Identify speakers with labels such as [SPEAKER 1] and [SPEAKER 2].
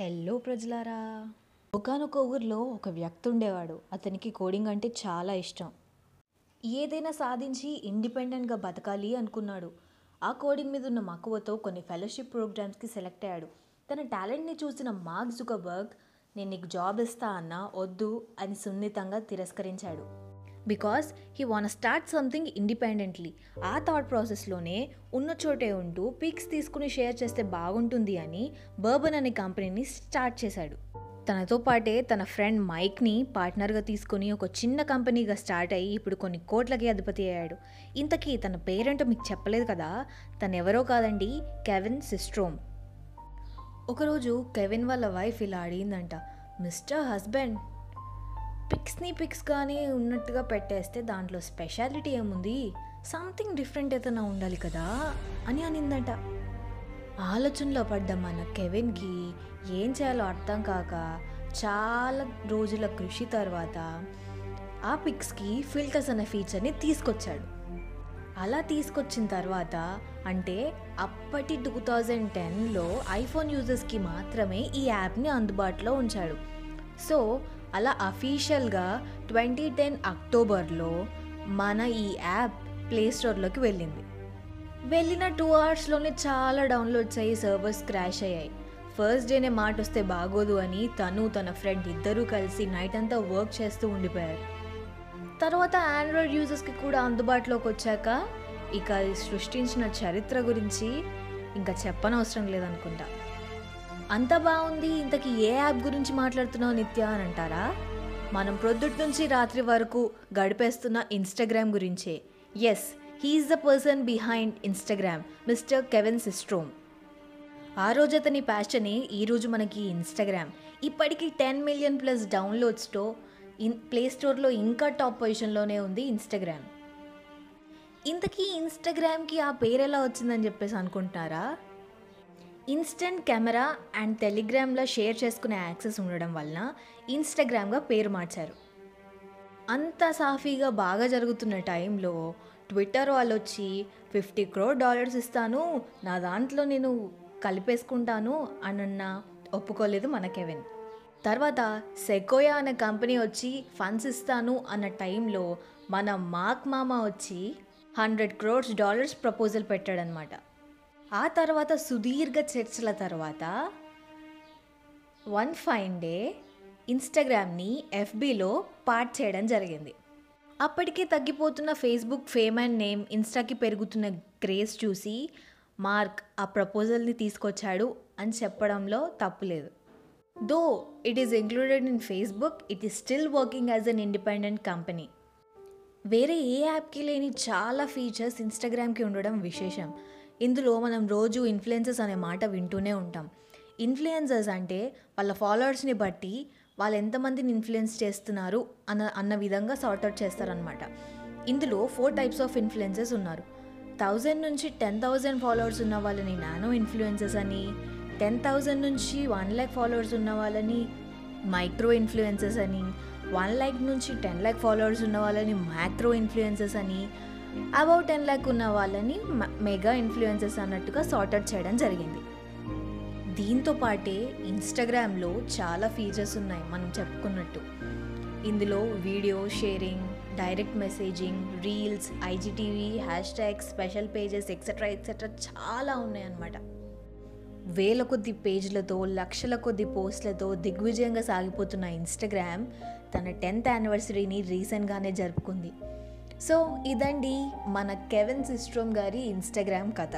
[SPEAKER 1] Hello ప్రజలారా. ఒకనొక ఊర్లో ఒక వ్యక్తి ఉండేవాడు అతనికి కోడింగ్ అంటే చాలా ఇష్టం. ఏదైనా సాధించి ఇండిపెండెంట్గా బతకాలి అనుకున్నాడు. ఆ కోడింగ్ మీద ఉన్న మక్కువతో కొన్ని ఫెలోషిప్ ప్రోగ్రామ్స్కి సెలెక్ట్ అయ్యాడు. తన టాలెంట్ని చూసిన మార్క్ జుకబర్గ్ నేను నీకు జాబ్ ఇస్తా అన్నా వద్దు అని సున్నితంగా తిరస్కరించాడు. Because he want start something independently ఆ థాట్ ప్రాసెస్లోనే ఉన్న చోటే ఉంటూ పిక్స్ తీసుకుని షేర్ చేస్తే బాగుంటుంది అని బర్బన్ అనే కంపెనీని స్టార్ట్ చేశాడు. తనతో పాటే తన ఫ్రెండ్ మైక్ని పార్ట్నర్గా తీసుకొని ఒక చిన్న కంపెనీగా స్టార్ట్ అయ్యి ఇప్పుడు కొన్ని కోట్లకి అధిపతి అయ్యాడు. ఇంతకీ తన పేరెంట్ మీకు చెప్పలేదు కదా? తనెవరో కాదండి కెవిన్ సిస్ట్రోమ్ ఒకరోజు కెవిన్ వాళ్ళ వైఫ్ ఇలా అడిగిందంట మిస్టర్ హస్బెండ్ పిక్స్ని పిక్స్గానే ఉన్నట్టుగా పెట్టేస్తే దాంట్లో స్పెషాలిటీ ఏముంది? సంథింగ్ డిఫరెంట్ ఏదైనా ఉండాలి కదా? అని అనిందట. ఆలోచనలో పడ్డ మన కెవిన్కి ఏం చేయాలో అర్థం కాక చాలా రోజుల కృషి తర్వాత ఆ పిక్స్కి ఫిల్టర్స్ అనే ఫీచర్ని తీసుకొచ్చాడు. అలా తీసుకొచ్చిన తర్వాత అంటే అప్పటి టూ థౌజండ్ టెన్లో ఐఫోన్ యూజర్స్కి మాత్రమే ఈ యాప్ని అందుబాటులో ఉంచాడు. సో అలా అఫీషియల్గా ట్వంటీ టెన్ అక్టోబర్లో మన ఈ యాప్ ప్లే స్టోర్లోకి వెళ్ళింది. వెళ్ళిన టూ అవర్స్లోనే చాలా డౌన్లోడ్స్ అయ్యి సర్వర్స్ క్రాష్ అయ్యాయి. ఫస్ట్ డేనే మాట వస్తే బాగోదు అని తను తన ఫ్రెండ్ ఇద్దరూ కలిసి నైట్ అంతా వర్క్ చేస్తూ ఉండిపోయారు. తర్వాత ఆండ్రాయిడ్ యూజర్స్కి కూడా అందుబాటులోకి వచ్చాక ఇక అది సృష్టించిన చరిత్ర గురించి ఇంకా చెప్పనవసరం లేదనుకుంటా. అంత బాగుంది ఇంతకీ ఏ యాప్ గురించి మాట్లాడుతున్నావు నిత్య అని అంటారా? మనం ప్రొద్దుటి నుంచి రాత్రి వరకు గడిపేస్తున్న ఇన్స్టాగ్రామ్ గురించే. Yes he is the person behind Instagram mister Kevin Systrom ఆ రోజు అతని ప్యాషనే ఈరోజు మనకి ఇన్స్టాగ్రామ్ ఇప్పటికీ టెన్ మిలియన్ ప్లస్ డౌన్లోడ్స్తో ఇన్ ప్లే స్టోర్లో ఇంకా టాప్ పొజిషన్లోనే ఉంది ఇన్స్టాగ్రామ్ ఇంతకీ ఇన్స్టాగ్రామ్కి ఆ పేరు ఎలా వచ్చిందని చెప్పేసి అనుకుంటున్నారా? ఇన్స్టెంట్ కెమెరా అండ్ టెలిగ్రామ్లో షేర్ చేసుకునే యాక్సెస్ ఉండడం వలన ఇన్స్టాగ్రామ్గా పేరు మార్చారు. అంత సాఫీగా బాగా జరుగుతున్న టైంలో ట్విట్టర్ వాళ్ళు వచ్చి ఫిఫ్టీ క్రోర్ డాలర్స్ ఇస్తాను నా దాంట్లో నేను కలిపేసుకుంటాను అనన్న ఒప్పుకోలేదు మన కెవిన్. తర్వాత సెకోయా అనే కంపెనీ వచ్చి ఫండ్స్ ఇస్తాను అన్న టైంలో మన మార్క్ మామ వచ్చి హండ్రెడ్ క్రోర్స్ డాలర్స్ ప్రపోజల్ పెట్టాడనమాట ఆ తర్వాత సుదీర్ఘ చర్చల తర్వాత వన్ ఫైన్ డే ఇన్స్టాగ్రామ్ని ఎఫ్బీలో పార్ట్ చేయడం జరిగింది. అప్పటికే తగ్గిపోతున్న ఫేస్బుక్ ఫేమ్ అండ్ నేమ్ ఇన్స్టాకి పెరుగుతున్న క్రేజ్ చూసి మార్క్ ఆ ప్రపోజల్ని తీసుకొచ్చాడు అని చెప్పడంలో తప్పులేదు though it is included in Facebook it is still working as an independent company. వేరే ఏ యాప్కి లేని చాలా ఫీచర్స్ ఇన్స్టాగ్రామ్కి ఉండడం విశేషం. ఇందులో మనం రోజు ఇన్ఫ్లుయెన్సెస్ అనే మాట వింటూనే ఉంటాం. ఇన్ఫ్లుయెన్సర్స్ అంటే వాళ్ళ ఫాలోవర్స్ని బట్టి వాళ్ళు ఎంతమందిని ఇన్ఫ్లుయెన్స్ చేస్తున్నారు అన్న అన్న విధంగా సార్ట్అవుట్ చేస్తారనమాట ఇందులో ఫోర్ టైప్స్ ఆఫ్ ఇన్ఫ్లుయెన్సెస్ ఉన్నారు. థౌజండ్ నుంచి టెన్ థౌజండ్ ఫాలోవర్స్ ఉన్న వాళ్ళని నానో ఇన్ఫ్లుయెన్సెస్ అని టెన్ థౌజండ్ నుంచి వన్ ల్యాక్ ఫాలోవర్స్ ఉన్న వాళ్ళని మైక్రో ఇన్ఫ్లుయెన్సెస్ అని వన్ ల్యాక్ నుంచి టెన్ ల్యాక్ ఫాలోవర్స్ ఉన్న వాళ్ళని మ్యాక్రో ఇన్ఫ్లుయెన్సెస్ అని అబౌట్ టెన్ ల్యాక్ ఉన్న వాళ్ళని మెగా ఇన్ఫ్లుయెన్సర్స్ అన్నట్టుగా సార్ట్అవుట్ చేయడం జరిగింది. దీంతో పాటే ఇన్స్టాగ్రామ్లో చాలా ఫీచర్స్ ఉన్నాయి మనం చెప్పుకున్నట్టు. ఇందులో video sharing direct messaging reels IGTV hash tag special pages etcetera etcetera చాలా ఉన్నాయన్నమాట. వేల కొద్ది పేజ్లతో లక్షల కొద్ది పోస్టులతో దిగ్విజయంగా సాగిపోతున్న ఇన్స్టాగ్రామ్ తన టెన్త్ యానివర్సరీని రీసెంట్గానే జరుపుకుంది. సో ఇదండి మన కెవెన్ సిస్ట్రోమ్ గారి ఇన్స్టాగ్రామ్ కథ.